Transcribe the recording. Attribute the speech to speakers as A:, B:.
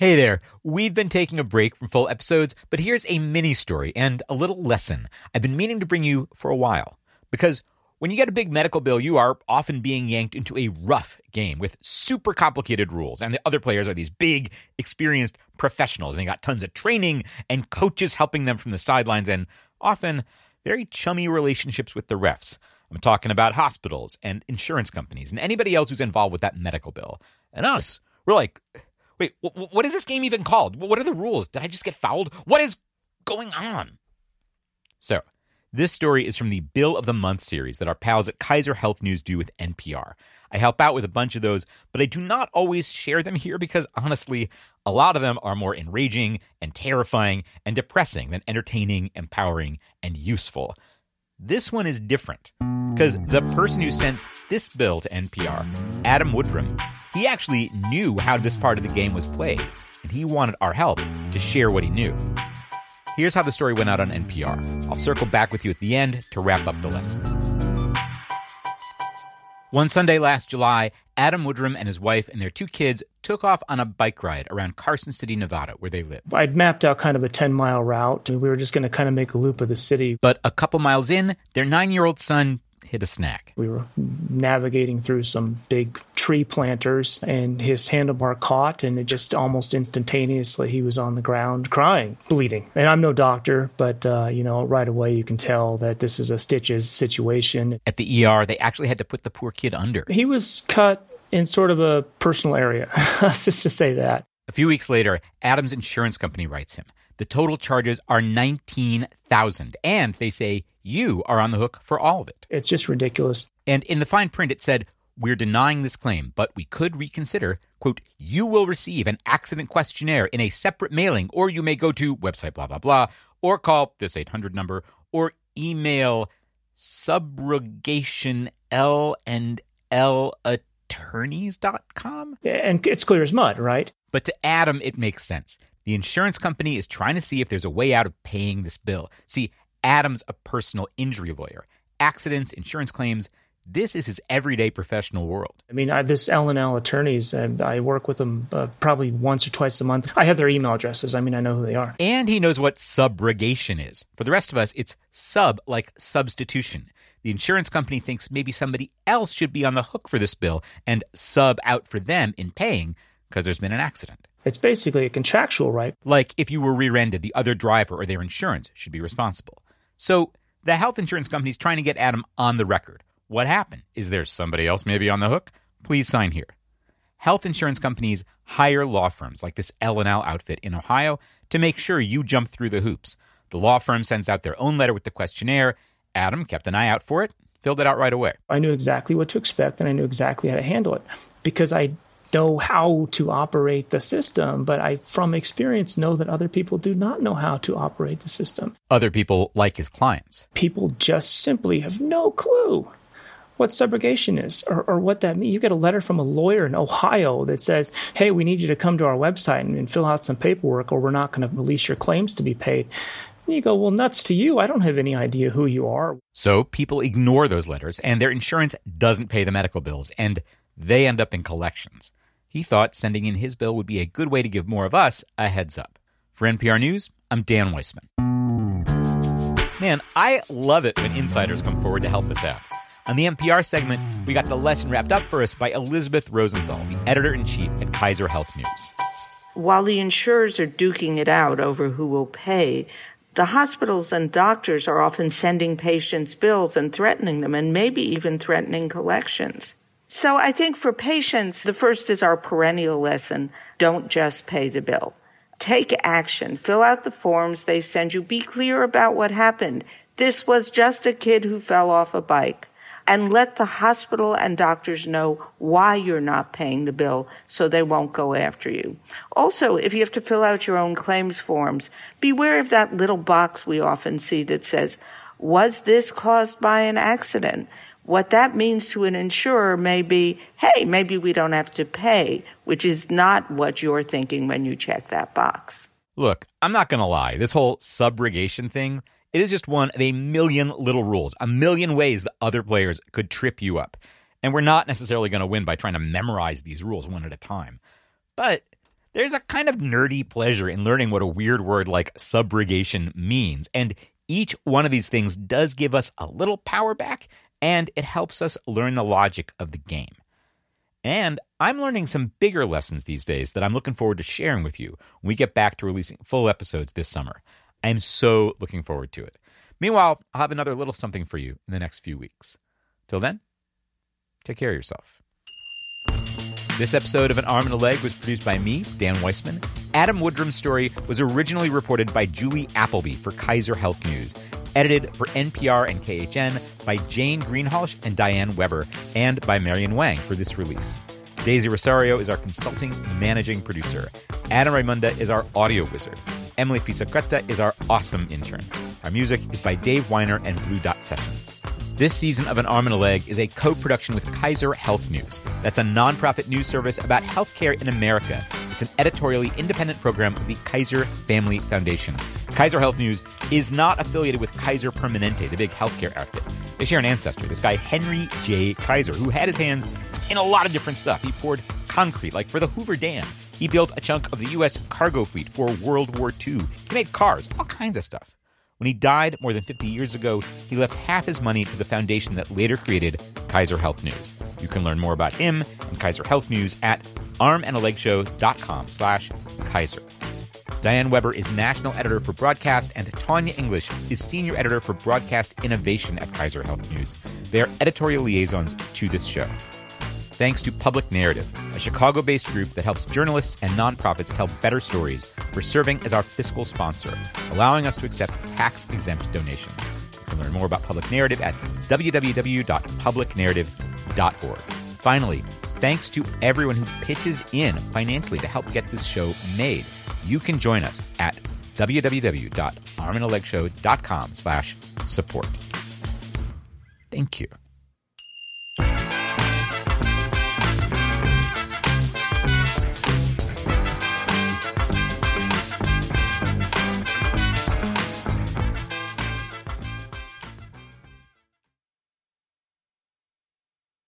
A: Hey there. We've been taking a break from full episodes, but here's a mini story and a little lesson I've been meaning to bring you for a while. Because when you get a big medical bill, you are often being yanked into a rough game with super complicated rules. And the other players are these big, experienced professionals. And they got tons of training and coaches helping them from the sidelines and often very chummy relationships with the refs. I'm talking about hospitals and insurance companies and anybody else who's involved with that medical bill. And us, we're like, Wait, what is this game even called? What are the rules? Did I just get fouled? What is going on? So, this story is from the Bill of the Month series that our pals at Kaiser Health News do with NPR. I help out with a bunch of those, but I do not always share them here because honestly, a lot of them are more enraging and terrifying and depressing than entertaining, empowering, and useful. This one is different because the person who sent this bill to NPR, Adam Woodrum, he actually knew how this part of the game was played, and he wanted our help to share what he knew. Here's how the story went out on NPR. I'll circle back with you at the end to wrap up the lesson. One Sunday last July, Adam Woodrum and his wife and their two kids took off on a bike ride around Carson City, Nevada, where they live.
B: I'd mapped out kind of a 10 mile route, and we were just going to kind of make a loop of the city.
A: But a couple miles in, their nine year old son hit a snag.
B: We were navigating through some big tree planters, and his handlebar caught, and it just almost instantaneously he was on the ground crying, bleeding. And I'm no doctor, but uh, you know, right away you can tell that this is a stitches situation.
A: At the ER, they actually had to put the poor kid under.
B: He was cut in sort of a personal area, just to say that.
A: A few weeks later, Adam's insurance company writes him. The total charges are 19,000 and they say you are on the hook for all of it.
B: It's just ridiculous.
A: And in the fine print it said, "We're denying this claim, but we could reconsider." Quote, "You will receive an accident questionnaire in a separate mailing or you may go to website blah blah blah or call this 800 number or email subrogation L and L attorneys.com.
B: And it's clear as mud, right?
A: But to Adam, it makes sense. The insurance company is trying to see if there's a way out of paying this bill. See, Adam's a personal injury lawyer. Accidents, insurance claims, this is his everyday professional world.
B: I mean, I, this L and L attorneys, uh, I work with them uh, probably once or twice a month. I have their email addresses. I mean, I know who they are.
A: And he knows what subrogation is. For the rest of us, it's sub like substitution. The insurance company thinks maybe somebody else should be on the hook for this bill and sub out for them in paying because there's been an accident.
B: It's basically a contractual right.
A: Like if you were rear ended, the other driver or their insurance should be responsible. So the health insurance company is trying to get Adam on the record. What happened? Is there somebody else maybe on the hook? Please sign here. Health insurance companies hire law firms like this L&L outfit in Ohio to make sure you jump through the hoops. The law firm sends out their own letter with the questionnaire. Adam kept an eye out for it, filled it out right away.
B: I knew exactly what to expect and I knew exactly how to handle it because I know how to operate the system, but I, from experience, know that other people do not know how to operate the system.
A: Other people, like his clients.
B: People just simply have no clue what subrogation is or, or, what that means. You get a letter from a lawyer in Ohio that says, hey, we need you to come to our website and, and fill out some paperwork, or we're not going to release your claims to be paid. And you go, well, nuts to you. I don't have any idea who you are.
A: So people ignore those letters, and their insurance doesn't pay the medical bills, and they end up in collections. He thought sending in his bill would be a good way to give more of us a heads up. For NPR News, I'm Dan Weissmann. Man, I love it when insiders come forward to help us out. On the NPR segment, we got the lesson wrapped up for us by Elizabeth Rosenthal, the editor in chief at Kaiser Health News.
C: While the insurers are duking it out over who will pay, the hospitals and doctors are often sending patients bills and threatening them, and maybe even threatening collections. So I think for patients, the first is our perennial lesson. Don't just pay the bill. Take action. Fill out the forms they send you. Be clear about what happened. This was just a kid who fell off a bike. And let the hospital and doctors know why you're not paying the bill so they won't go after you. Also, if you have to fill out your own claims forms, beware of that little box we often see that says, was this caused by an accident? What that means to an insurer may be, hey, maybe we don't have to pay, which is not what you're thinking when you check that box.
A: Look, I'm not going to lie. This whole subrogation thing, it is just one of a million little rules, a million ways that other players could trip you up. And we're not necessarily going to win by trying to memorize these rules one at a time. But there's a kind of nerdy pleasure in learning what a weird word like subrogation means. And each one of these things does give us a little power back, and it helps us learn the logic of the game. And I'm learning some bigger lessons these days that I'm looking forward to sharing with you when we get back to releasing full episodes this summer. I'm so looking forward to it. Meanwhile, I'll have another little something for you in the next few weeks. Till then, take care of yourself. This episode of An Arm and a Leg was produced by me, Dan Weissmann. Adam Woodrum's story was originally reported by Julie Appleby for Kaiser Health News, edited for NPR and KHN by Jane Greenhalgh and Diane Webber, and by Marian Wang for this release. Daisy Rosario is our consulting managing producer. Adam Raymonda is our audio wizard. Emily Pisacreta is our awesome intern. Our music is by Dave Winer and Blue Dot Sessions. This season of An Arm and a Leg is a co production with Kaiser Health News. That's a nonprofit news service about healthcare in America. It's an editorially independent program of the Kaiser Family Foundation. Kaiser Health News is not affiliated with Kaiser Permanente, the big healthcare outfit. They share an ancestor, this guy Henry J. Kaiser, who had his hands in a lot of different stuff. He poured concrete, like for the Hoover Dam. He built a chunk of the U.S. cargo fleet for World War II. He made cars, all kinds of stuff. When he died more than 50 years ago, he left half his money to the foundation that later created Kaiser Health News. You can learn more about him and Kaiser Health News at armandalegshow.com slash Kaiser. Diane Webber is national editor for broadcast, and Tanya English is senior editor for broadcast innovation at Kaiser Health News. They are editorial liaisons to this show thanks to Public Narrative, a Chicago based group that helps journalists and nonprofits tell better stories for serving as our fiscal sponsor, allowing us to accept tax exempt donations. You can learn more about Public Narrative at www.publicnarrative.org. Finally, thanks to everyone who pitches in financially to help get this show made. You can join us at www.armandalegshow.com slash support. Thank you.